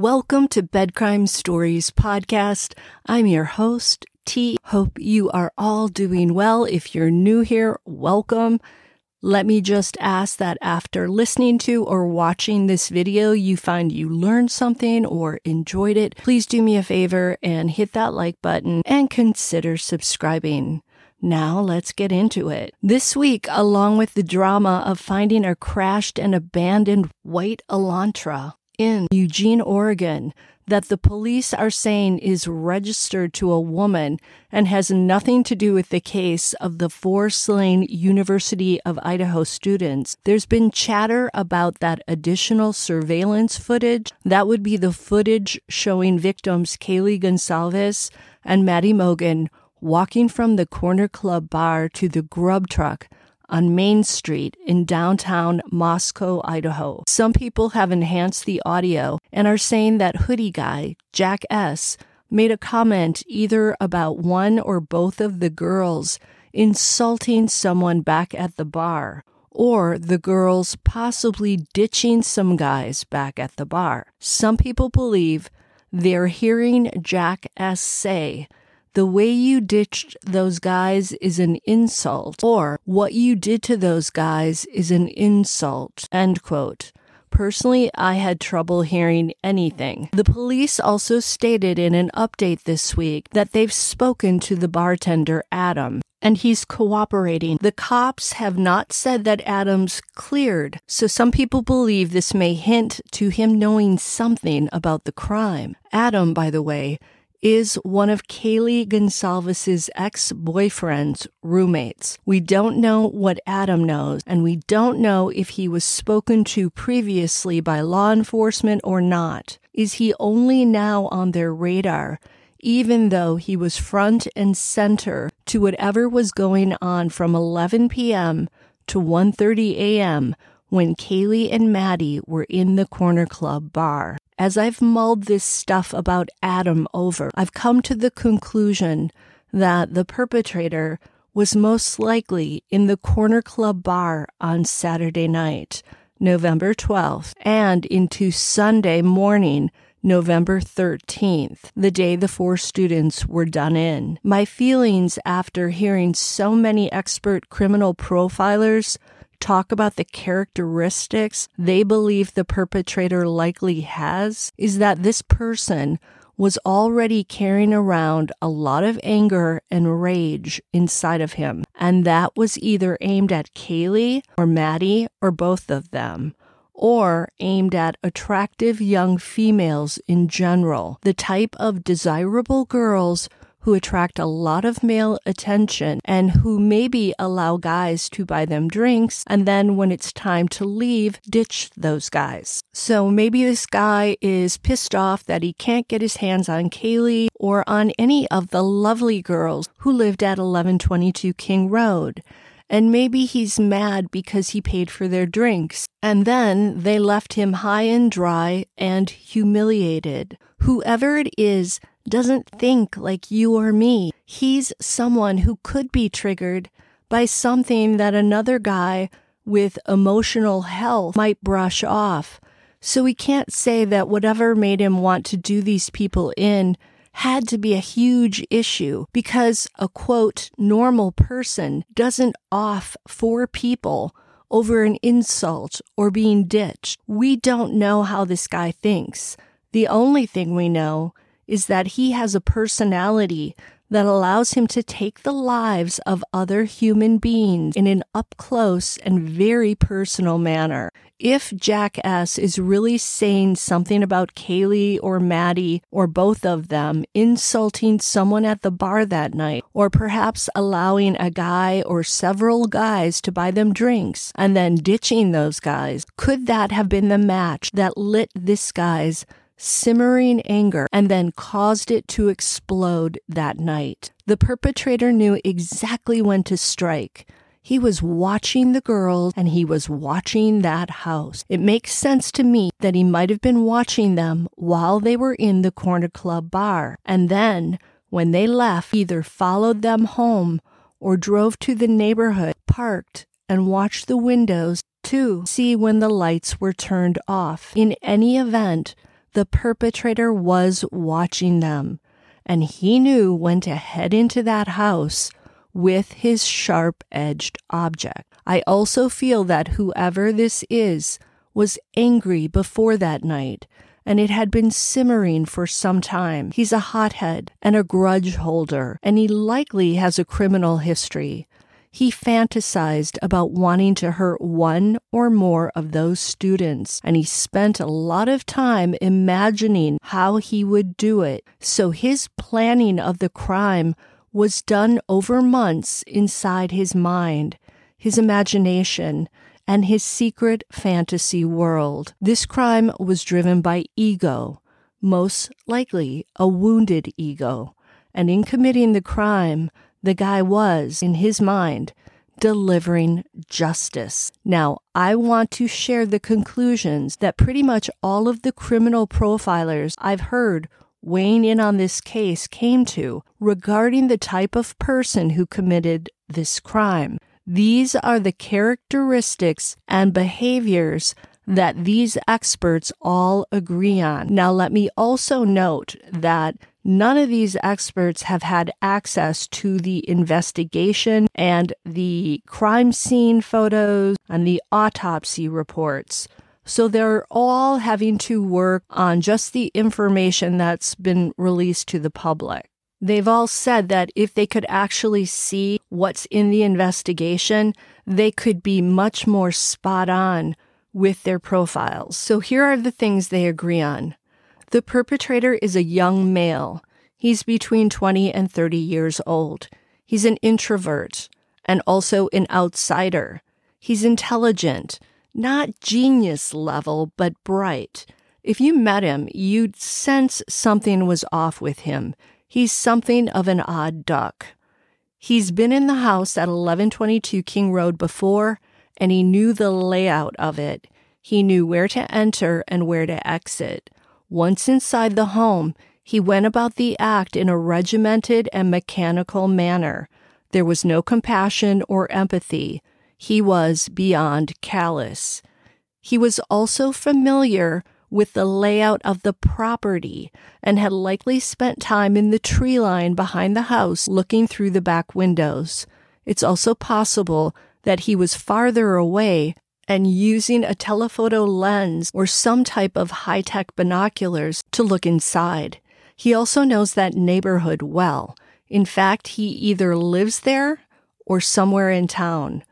Welcome to Bed Bedcrime Stories podcast. I'm your host, T. Hope you are all doing well. If you're new here, welcome. Let me just ask that after listening to or watching this video, you find you learned something or enjoyed it. Please do me a favor and hit that like button and consider subscribing. Now let's get into it. This week, along with the drama of finding a crashed and abandoned white Elantra in Eugene, Oregon, that the police are saying is registered to a woman and has nothing to do with the case of the four slain University of Idaho students. There's been chatter about that additional surveillance footage. That would be the footage showing victims Kaylee Goncalves and Maddie Mogen walking from the Corner Club bar to the grub truck on Main Street in downtown Moscow, Idaho. Some people have enhanced the audio and are saying that hoodie guy, Jack S., made a comment either about one or both of the girls insulting someone back at the bar, or the girls possibly ditching some guys back at the bar. Some people believe they're hearing Jack S. say the way you ditched those guys is an insult, or what you did to those guys is an insult, end quote. Personally, I had trouble hearing anything. The police also stated in an update this week that they've spoken to the bartender, Adam, and he's cooperating. The cops have not said that Adam's cleared, so some people believe this may hint to him knowing something about the crime. Adam, by the way, is one of Kaylee Goncalves' ex-boyfriend's roommates. We don't know what Adam knows, and we don't know if he was spoken to previously by law enforcement or not. Is he only now on their radar, even though he was front and center to whatever was going on from 11 p.m. to 1:30 a.m. when Kaylee and Maddie were in the Corner Club bar? As I've mulled this stuff about Adam over, I've come to the conclusion that the perpetrator was most likely in the Corner Club bar on Saturday night, November 12th, and into Sunday morning, November 13th, the day the four students were done in. My feelings after hearing so many expert criminal profilers talk about the characteristics they believe the perpetrator likely has is that this person was already carrying around a lot of anger and rage inside of him. And that was either aimed at Kaylee or Maddie or both of them or aimed at attractive young females in general, the type of desirable girls who attract a lot of male attention and who maybe allow guys to buy them drinks and then when it's time to leave, ditch those guys. So maybe this guy is pissed off that he can't get his hands on Kaylee or on any of the lovely girls who lived at 1122 King Road. And maybe he's mad because he paid for their drinks. And then they left him high and dry and humiliated. Whoever it is doesn't think like you or me. He's someone who could be triggered by something that another guy with emotional health might brush off. So we can't say that whatever made him want to do these people in had to be a huge issue because a quote normal person doesn't off four people over an insult or being ditched. We don't know how this guy thinks. The only thing we know is that he has a personality that allows him to take the lives of other human beings in an up close and very personal manner. If Jack S is really saying something about Kaylee or Maddie or both of them insulting someone at the bar that night, or perhaps allowing a guy or several guys to buy them drinks and then ditching those guys, could that have been the match that lit this guy's simmering anger and then caused it to explode that night. The perpetrator knew exactly when to strike. He was watching the girls and he was watching that house. It makes sense to me that he might have been watching them while they were in the corner club bar. And then, when they left, either followed them home or drove to the neighborhood, parked, and watched the windows to see when the lights were turned off. In any event, the perpetrator was watching them, and he knew when to head into that house with his sharp edged object. I also feel that whoever this is was angry before that night, and it had been simmering for some time. He's a hothead and a grudge holder, and he likely has a criminal history. He fantasized about wanting to hurt one or more of those students, and he spent a lot of time imagining how he would do it. So his planning of the crime was done over months inside his mind, his imagination, and his secret fantasy world. This crime was driven by ego, most likely a wounded ego. And in committing the crime, the guy was, in his mind, delivering justice. Now, I want to share the conclusions that pretty much all of the criminal profilers I've heard weighing in on this case came to regarding the type of person who committed this crime. These are the characteristics and behaviors that these experts all agree on. Now, let me also note that none of these experts have had access to the investigation and the crime scene photos and the autopsy reports. So they're all having to work on just the information that's been released to the public. They've all said that if they could actually see what's in the investigation, they could be much more spot on with their profiles. So here are the things they agree on. The perpetrator is a young male. He's between 20 and 30 years old. He's an introvert and also an outsider. He's intelligent not genius level, but bright. If you met him, you'd sense something was off with him. He's something of an odd duck. He's been in the house at 1122 King Road before, and he knew the layout of it. He knew where to enter and where to exit. Once inside the home, he went about the act in a regimented and mechanical manner. There was no compassion or empathy. He was beyond callous. He was also familiar with the layout of the property and had likely spent time in the tree line behind the house looking through the back windows. It's also possible that he was farther away and using a telephoto lens or some type of high tech binoculars to look inside. He also knows that neighborhood well. In fact, he either lives there or somewhere in town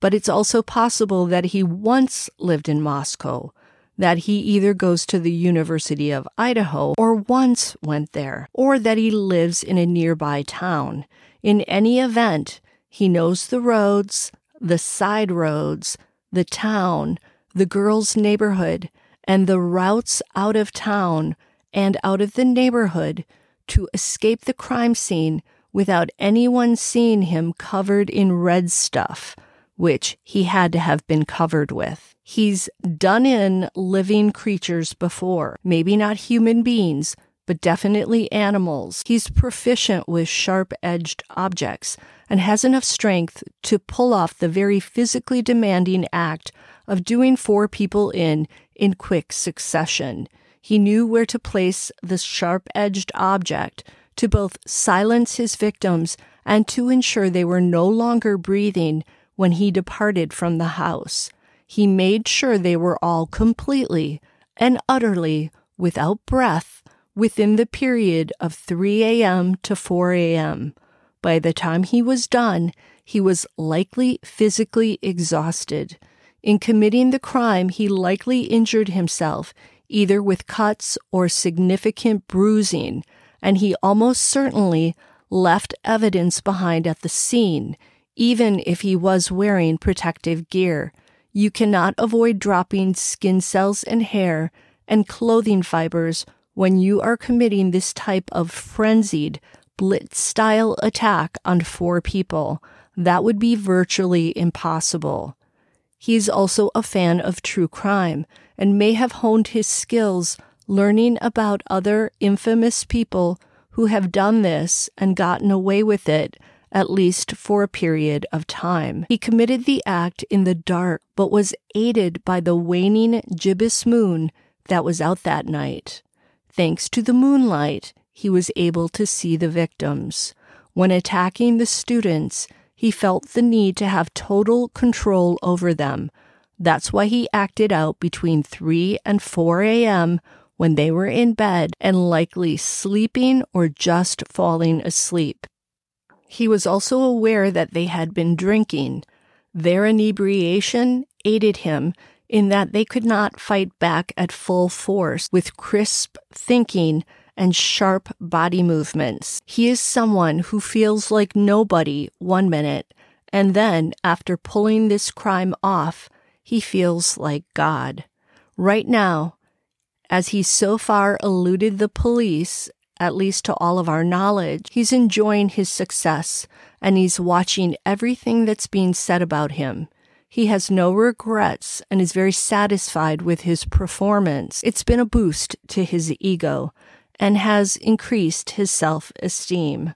but it's also possible that he once lived in Moscow, that he either goes to the University of Idaho or once went there, or that he lives in a nearby town. In any event, he knows the roads, the side roads, the town, the girl's neighborhood, and the routes out of town and out of the neighborhood to escape the crime scene without anyone seeing him covered in red stuff which he had to have been covered with. He's done in living creatures before, maybe not human beings, but definitely animals. He's proficient with sharp edged objects and has enough strength to pull off the very physically demanding act of doing four people in in quick succession. He knew where to place the sharp edged object to both silence his victims and to ensure they were no longer breathing when he departed from the house. He made sure they were all completely and utterly without breath within the period of 3 a.m. to 4 a.m. By the time he was done, he was likely physically exhausted. In committing the crime, he likely injured himself either with cuts or significant bruising, and he almost certainly left evidence behind at the scene, even if he was wearing protective gear. You cannot avoid dropping skin cells and hair and clothing fibers when you are committing this type of frenzied, blitz style attack on four people. That would be virtually impossible. He is also a fan of true crime and may have honed his skills learning about other infamous people who have done this and gotten away with it at least for a period of time. He committed the act in the dark, but was aided by the waning gibbous moon that was out that night. Thanks to the moonlight, he was able to see the victims. When attacking the students, he felt the need to have total control over them. That's why he acted out between 3 and 4 a.m. when they were in bed and likely sleeping or just falling asleep. He was also aware that they had been drinking. Their inebriation aided him in that they could not fight back at full force with crisp thinking and sharp body movements. He is someone who feels like nobody one minute, and then, after pulling this crime off, he feels like God. Right now, as he so far eluded the police, at least to all of our knowledge, he's enjoying his success and he's watching everything that's being said about him. He has no regrets and is very satisfied with his performance. It's been a boost to his ego and has increased his self esteem.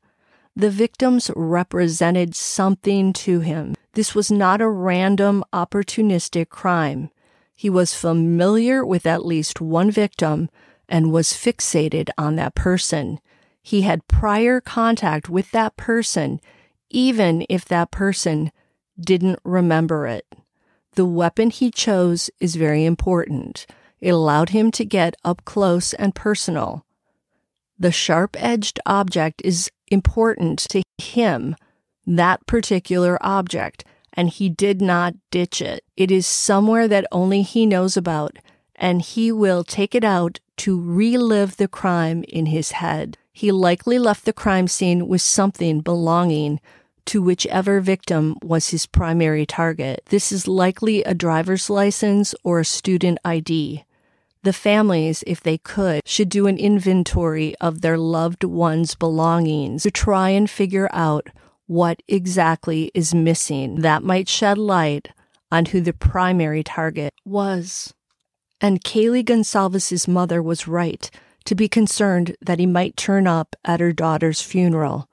The victims represented something to him. This was not a random, opportunistic crime. He was familiar with at least one victim and was fixated on that person. He had prior contact with that person, even if that person didn't remember it. The weapon he chose is very important. It allowed him to get up close and personal. The sharp edged object is important to him, that particular object, and he did not ditch it. It is somewhere that only he knows about, and he will take it out to relive the crime in his head. He likely left the crime scene with something belonging to whichever victim was his primary target. This is likely a driver's license or a student ID. The families, if they could, should do an inventory of their loved ones' belongings to try and figure out what exactly is missing. That might shed light on who the primary target was. And Kaylee Goncalves' mother was right to be concerned that he might turn up at her daughter's funeral.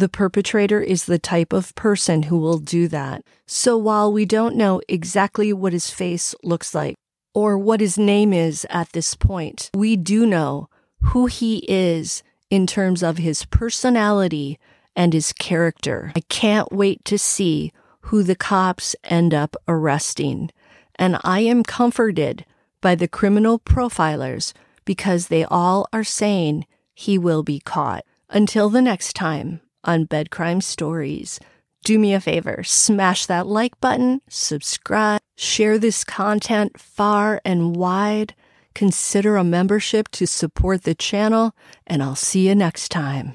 The perpetrator is the type of person who will do that. So while we don't know exactly what his face looks like or what his name is at this point, we do know who he is in terms of his personality and his character. I can't wait to see who the cops end up arresting. And I am comforted by the criminal profilers because they all are saying he will be caught. Until the next time on Bed Crime Stories, do me a favor, smash that like button, subscribe, share this content far and wide, consider a membership to support the channel, and I'll see you next time.